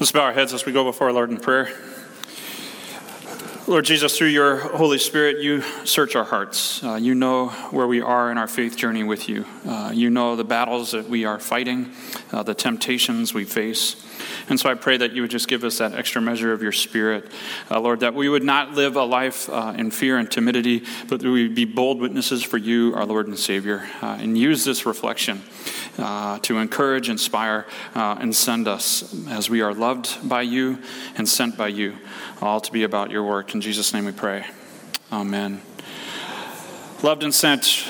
Let's bow our heads as we go before our Lord in prayer. Lord Jesus, through your Holy Spirit, you search our hearts. Uh, you know where we are in our faith journey with you. Uh, you know the battles that we are fighting, uh, the temptations we face. And so I pray that you would just give us that extra measure of your Spirit, uh, Lord, that we would not live a life uh, in fear and timidity, but that we would be bold witnesses for you, our Lord and Savior, uh, and use this reflection uh, to encourage, inspire, uh, and send us as we are loved by you and sent by you, all to be about your work. In Jesus' name we pray. Amen. Loved and sent,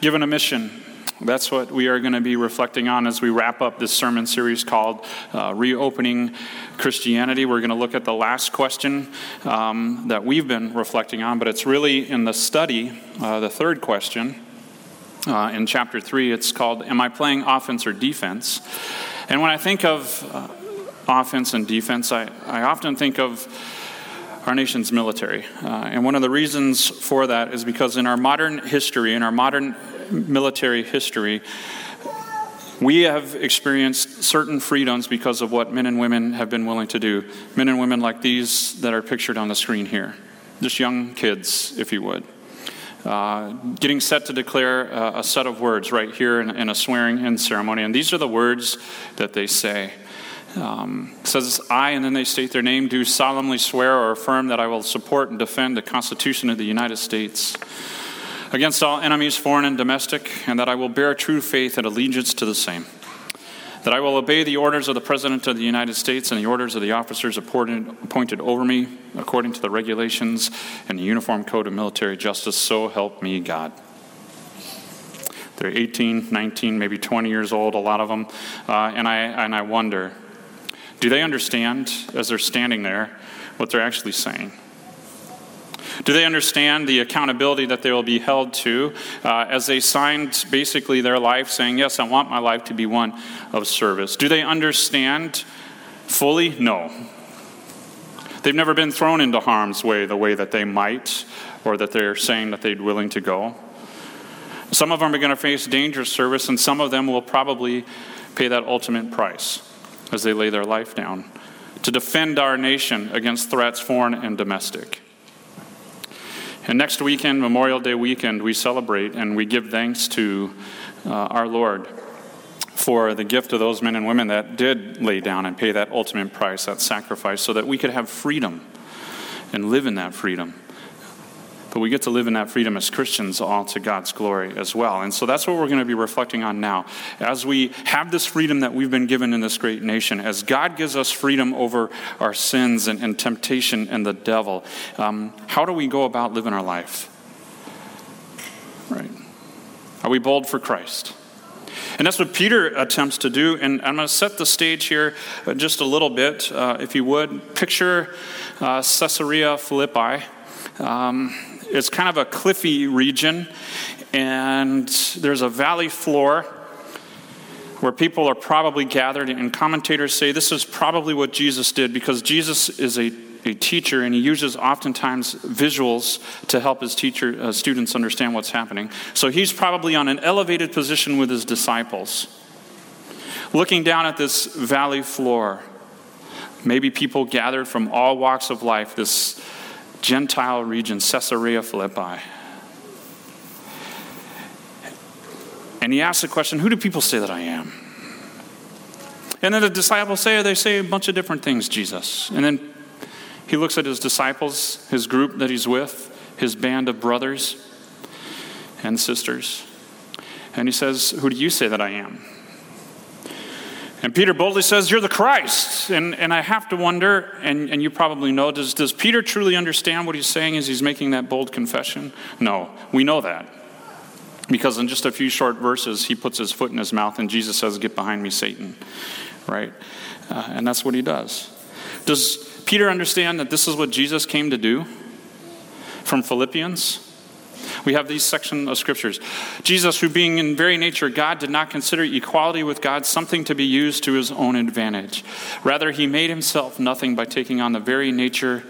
given a mission. That's what we are going to be reflecting on as we wrap up this sermon series called uh, Reopening Christianity. We're going to look at the last question um, that we've been reflecting on, but it's really in the study, uh, the third question uh, in chapter 3. It's called Am I Playing Offense or Defense? And when I think of uh, offense and defense, I, I often think of our nation's military. Uh, and one of the reasons for that is because in our modern history, in our modern military history, we have experienced certain freedoms because of what men and women have been willing to do. Men and women like these that are pictured on the screen here. Just young kids, if you would. Uh, getting set to declare a, a, set of words right here in, in, a swearing in ceremony. And these are the words that they say. Um, says, I, and then they state their name, do solemnly swear or affirm that I will support and defend the Constitution of the United States against all enemies, foreign and domestic, and that I will bear true faith and allegiance to the same that I will obey the orders of the President of the United States and the orders of the officers appointed, appointed over me according to the regulations and the Uniform Code of Military Justice. So help me God. They're 18, 19, maybe 20 years old, a lot of them. Uh, and, I, and I wonder do they understand as they're standing there what they're actually saying? Do they understand the accountability that they will be held to uh, as they signed basically their life saying, Yes, I want my life to be one of service? Do they understand fully? No. They've never been thrown into harm's way the way that they might or that they're saying that they're willing to go. Some of them are going to face dangerous service, and some of them will probably pay that ultimate price as they lay their life down to defend our nation against threats, foreign and domestic. And next weekend, Memorial Day weekend, we celebrate and we give thanks to uh, our Lord for the gift of those men and women that did lay down and pay that ultimate price, that sacrifice, so that we could have freedom and live in that freedom. But we get to live in that freedom as Christians all to God's glory as well. And so that's what we're going to be reflecting on now. As we have this freedom that we've been given in this great nation, as God gives us freedom over our sins and, and temptation and the devil, um, how do we go about living our life? Right? Are we bold for Christ? And that's what Peter attempts to do. And I'm going to set the stage here uh, just a little bit, uh, if you would. Picture uh, Caesarea Philippi. Um, it's kind of a cliffy region, and there's a valley floor where people are probably gathered. And commentators say this is probably what Jesus did because Jesus is a, a teacher and he uses oftentimes visuals to help his teacher uh, students understand what's happening. So he's probably on an elevated position with his disciples, looking down at this valley floor. Maybe people gathered from all walks of life, this Gentile region, Caesarea Philippi. And he asks the question Who do people say that I am? And then the disciples say, They say a bunch of different things, Jesus. And then he looks at his disciples, his group that he's with, his band of brothers and sisters. And he says, Who do you say that I am? And Peter boldly says, You're the Christ. And, and I have to wonder, and, and you probably know, does, does Peter truly understand what he's saying as he's making that bold confession? No, we know that. Because in just a few short verses, he puts his foot in his mouth and Jesus says, Get behind me, Satan. Right? Uh, and that's what he does. Does Peter understand that this is what Jesus came to do from Philippians? We have these section of scriptures. Jesus, who being in very nature God, did not consider equality with God something to be used to his own advantage. Rather, he made himself nothing by taking on the very nature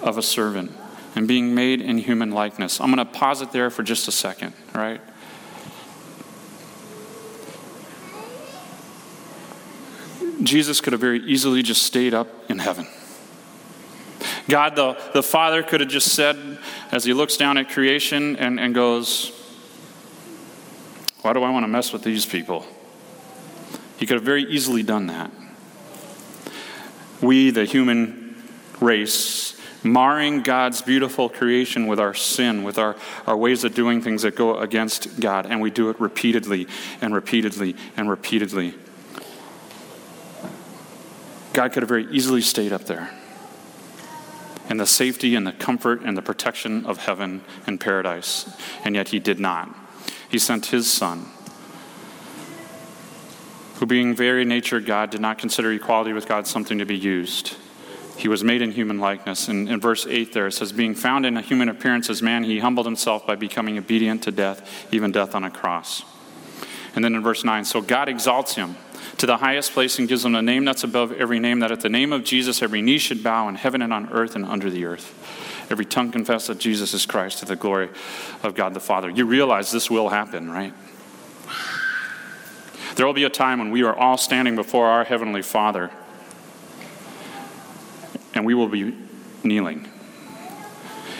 of a servant and being made in human likeness. I'm going to pause it there for just a second, right? Jesus could have very easily just stayed up in heaven. God, the, the Father, could have just said, as he looks down at creation and, and goes, Why do I want to mess with these people? He could have very easily done that. We, the human race, marring God's beautiful creation with our sin, with our, our ways of doing things that go against God, and we do it repeatedly and repeatedly and repeatedly. God could have very easily stayed up there in the safety and the comfort and the protection of heaven and paradise, and yet he did not. He sent his son, who, being very nature God, did not consider equality with God something to be used. He was made in human likeness. And in verse 8 there it says, Being found in a human appearance as man, he humbled himself by becoming obedient to death, even death on a cross. And then in verse 9, so God exalts him to the highest place and gives them a name that's above every name, that at the name of Jesus every knee should bow in heaven and on earth and under the earth. Every tongue confess that Jesus is Christ to the glory of God the Father. You realize this will happen, right? There will be a time when we are all standing before our Heavenly Father and we will be kneeling.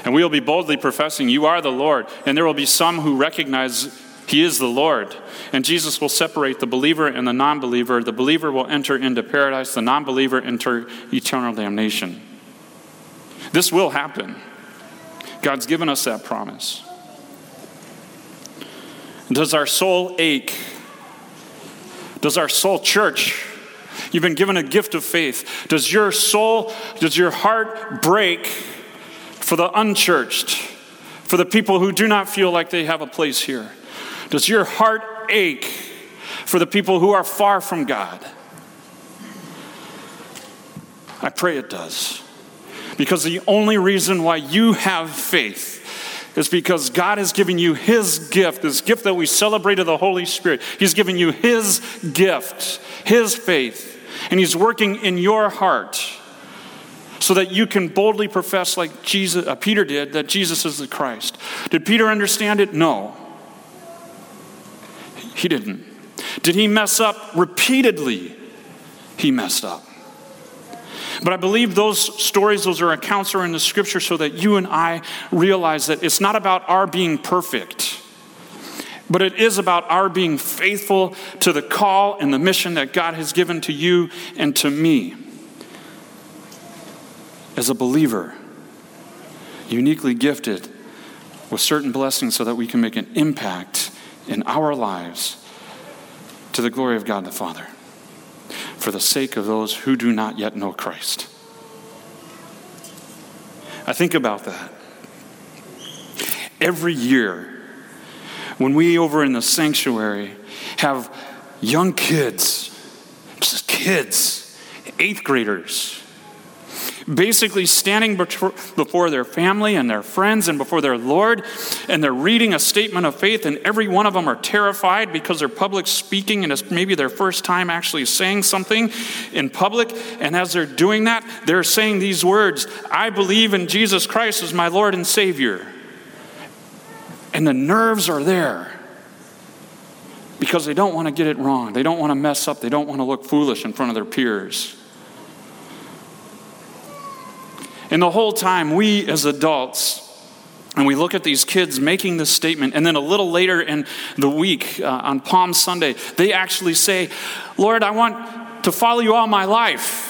And we will be boldly professing, You are the Lord. And there will be some who recognize he is the Lord. And Jesus will separate the believer and the non believer. The believer will enter into paradise, the non believer enter eternal damnation. This will happen. God's given us that promise. Does our soul ache? Does our soul church? You've been given a gift of faith. Does your soul, does your heart break for the unchurched, for the people who do not feel like they have a place here? Does your heart ache for the people who are far from God? I pray it does. Because the only reason why you have faith is because God has given you His gift, this gift that we celebrated the Holy Spirit. He's given you His gift, His faith, and He's working in your heart so that you can boldly profess, like Jesus, uh, Peter did, that Jesus is the Christ. Did Peter understand it? No. He didn't. Did he mess up repeatedly? He messed up. But I believe those stories, those are accounts are in the scripture so that you and I realize that it's not about our being perfect, but it is about our being faithful to the call and the mission that God has given to you and to me. As a believer, uniquely gifted with certain blessings so that we can make an impact in our lives to the glory of God the Father for the sake of those who do not yet know Christ. I think about that. Every year, when we over in the sanctuary have young kids, kids, eighth graders, basically standing before their family and their friends and before their Lord, and they're reading a statement of faith, and every one of them are terrified because they're public speaking, and it's maybe their first time actually saying something in public. And as they're doing that, they're saying these words I believe in Jesus Christ as my Lord and Savior. And the nerves are there because they don't want to get it wrong. They don't want to mess up. They don't want to look foolish in front of their peers. And the whole time, we as adults, and we look at these kids making this statement, and then a little later in the week, uh, on Palm Sunday, they actually say, Lord, I want to follow you all my life.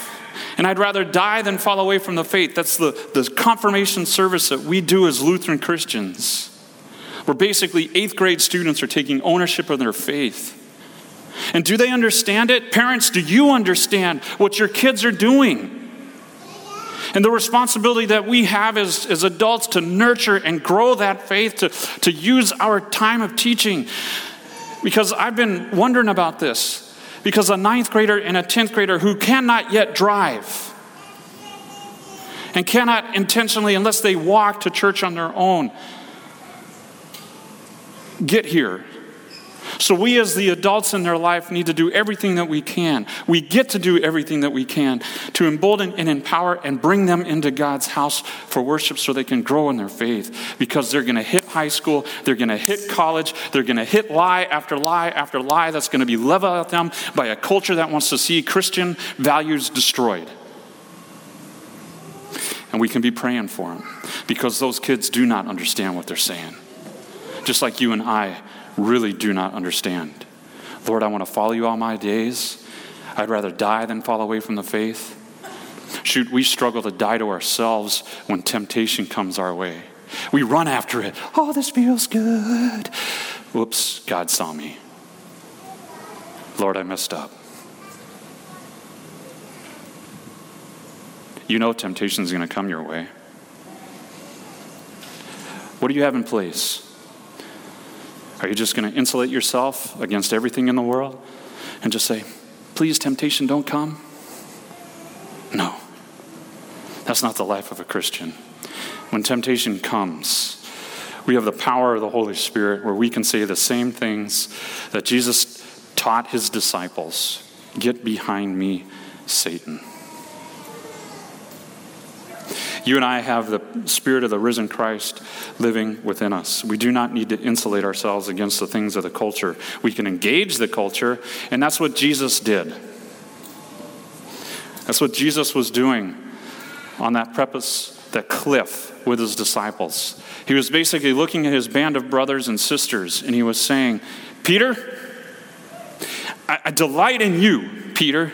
And I'd rather die than fall away from the faith. That's the, the confirmation service that we do as Lutheran Christians, where basically eighth grade students are taking ownership of their faith. And do they understand it? Parents, do you understand what your kids are doing? And the responsibility that we have as, as adults to nurture and grow that faith, to, to use our time of teaching. Because I've been wondering about this. Because a ninth grader and a 10th grader who cannot yet drive and cannot intentionally, unless they walk to church on their own, get here. So, we as the adults in their life need to do everything that we can. We get to do everything that we can to embolden and empower and bring them into God's house for worship so they can grow in their faith because they're going to hit high school, they're going to hit college, they're going to hit lie after lie after lie that's going to be leveled at them by a culture that wants to see Christian values destroyed. And we can be praying for them because those kids do not understand what they're saying. Just like you and I really do not understand. Lord, I want to follow you all my days. I'd rather die than fall away from the faith. Shoot, we struggle to die to ourselves when temptation comes our way. We run after it. Oh, this feels good. Whoops, God saw me. Lord, I messed up. You know temptation is going to come your way. What do you have in place? Are you just going to insulate yourself against everything in the world and just say, please, temptation, don't come? No. That's not the life of a Christian. When temptation comes, we have the power of the Holy Spirit where we can say the same things that Jesus taught his disciples Get behind me, Satan. You and I have the Spirit of the risen Christ living within us. We do not need to insulate ourselves against the things of the culture. We can engage the culture, and that's what Jesus did. That's what Jesus was doing on that preface, that cliff with his disciples. He was basically looking at his band of brothers and sisters, and he was saying, Peter, I, I delight in you, Peter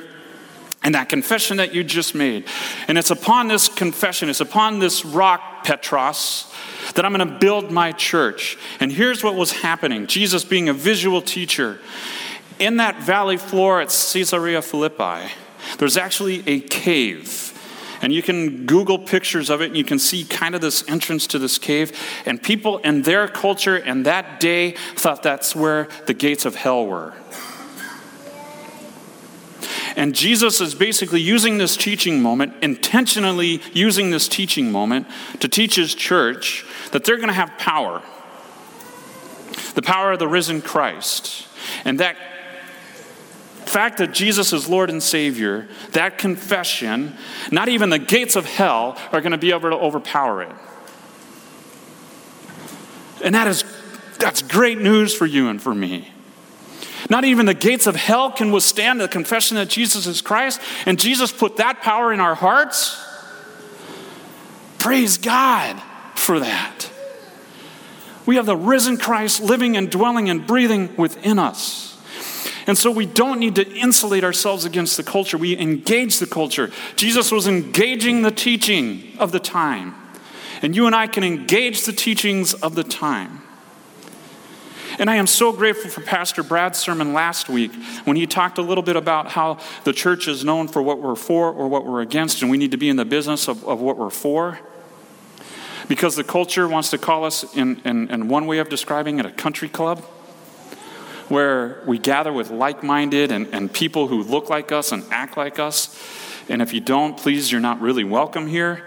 and that confession that you just made. And it's upon this confession, it's upon this rock, Petros, that I'm going to build my church. And here's what was happening Jesus being a visual teacher. In that valley floor at Caesarea Philippi, there's actually a cave. And you can Google pictures of it and you can see kind of this entrance to this cave. And people in their culture and that day thought that's where the gates of hell were. And Jesus is basically using this teaching moment, intentionally using this teaching moment to teach his church that they're going to have power the power of the risen Christ. And that fact that Jesus is Lord and Savior, that confession, not even the gates of hell are going to be able to overpower it. And that is that's great news for you and for me. Not even the gates of hell can withstand the confession that Jesus is Christ, and Jesus put that power in our hearts. Praise God for that. We have the risen Christ living and dwelling and breathing within us. And so we don't need to insulate ourselves against the culture. We engage the culture. Jesus was engaging the teaching of the time. And you and I can engage the teachings of the time. And I am so grateful for Pastor Brad's sermon last week when he talked a little bit about how the church is known for what we're for or what we're against, and we need to be in the business of, of what we're for. Because the culture wants to call us, in, in, in one way of describing it, a country club where we gather with like minded and, and people who look like us and act like us. And if you don't, please, you're not really welcome here.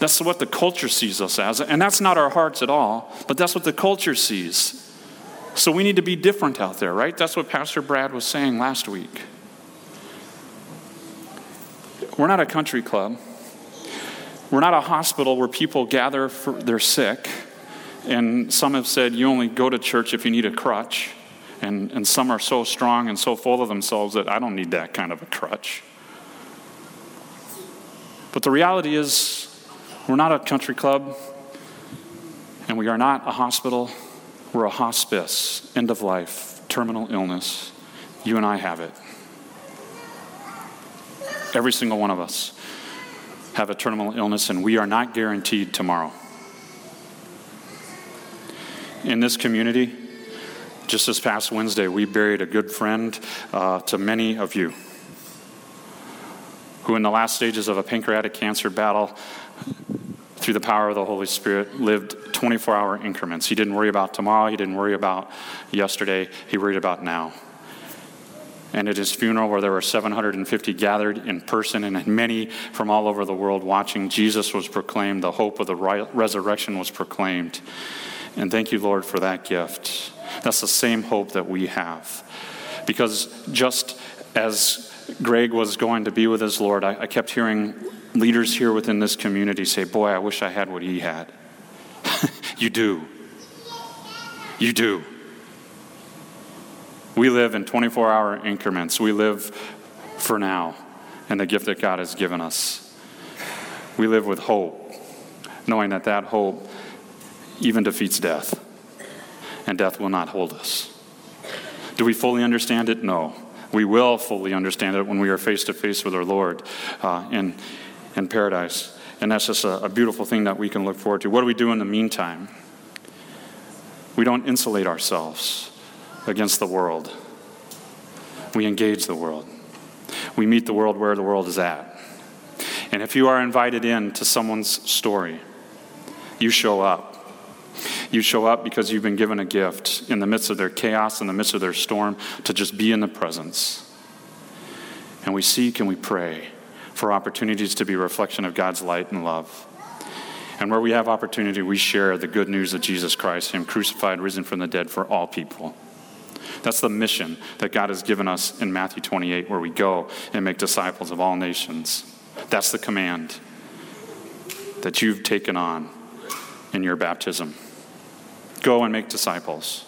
That's what the culture sees us as. And that's not our hearts at all, but that's what the culture sees. So we need to be different out there, right? That's what Pastor Brad was saying last week. We're not a country club. We're not a hospital where people gather for they're sick. And some have said you only go to church if you need a crutch. And, and some are so strong and so full of themselves that I don't need that kind of a crutch. But the reality is, we're not a country club, and we are not a hospital, we're a hospice, end of life, terminal illness. You and I have it. Every single one of us have a terminal illness, and we are not guaranteed tomorrow. In this community, just this past Wednesday, we buried a good friend uh, to many of you who, in the last stages of a pancreatic cancer battle, through the power of the Holy Spirit, lived 24 hour increments. He didn't worry about tomorrow, he didn't worry about yesterday, he worried about now. And at his funeral, where there were 750 gathered in person and many from all over the world watching, Jesus was proclaimed. The hope of the resurrection was proclaimed. And thank you, Lord, for that gift. That's the same hope that we have. Because just as Greg was going to be with his Lord, I, I kept hearing leaders here within this community say, Boy, I wish I had what he had. you do. You do. We live in 24 hour increments. We live for now and the gift that God has given us. We live with hope, knowing that that hope even defeats death, and death will not hold us. Do we fully understand it? No. We will fully understand it when we are face to face with our Lord uh, in, in paradise. And that's just a, a beautiful thing that we can look forward to. What do we do in the meantime? We don't insulate ourselves against the world, we engage the world. We meet the world where the world is at. And if you are invited in to someone's story, you show up. You show up because you've been given a gift in the midst of their chaos, in the midst of their storm, to just be in the presence. And we seek and we pray for opportunities to be a reflection of God's light and love. And where we have opportunity, we share the good news of Jesus Christ, Him crucified, risen from the dead for all people. That's the mission that God has given us in Matthew 28, where we go and make disciples of all nations. That's the command that you've taken on in your baptism. Go and make disciples.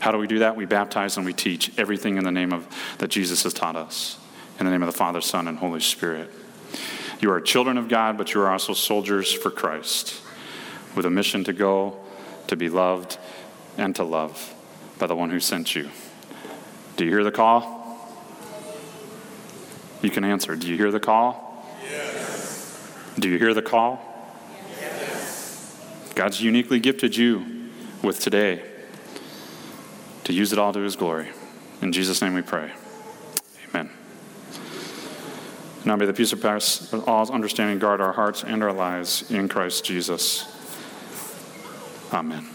How do we do that? We baptize and we teach everything in the name of that Jesus has taught us. In the name of the Father, Son, and Holy Spirit. You are children of God, but you are also soldiers for Christ, with a mission to go, to be loved, and to love by the one who sent you. Do you hear the call? You can answer. Do you hear the call? Yes. Do you hear the call? Yes. God's uniquely gifted you with today to use it all to his glory. In Jesus' name we pray. Amen. Now may the peace of pass all understanding guard our hearts and our lives in Christ Jesus. Amen.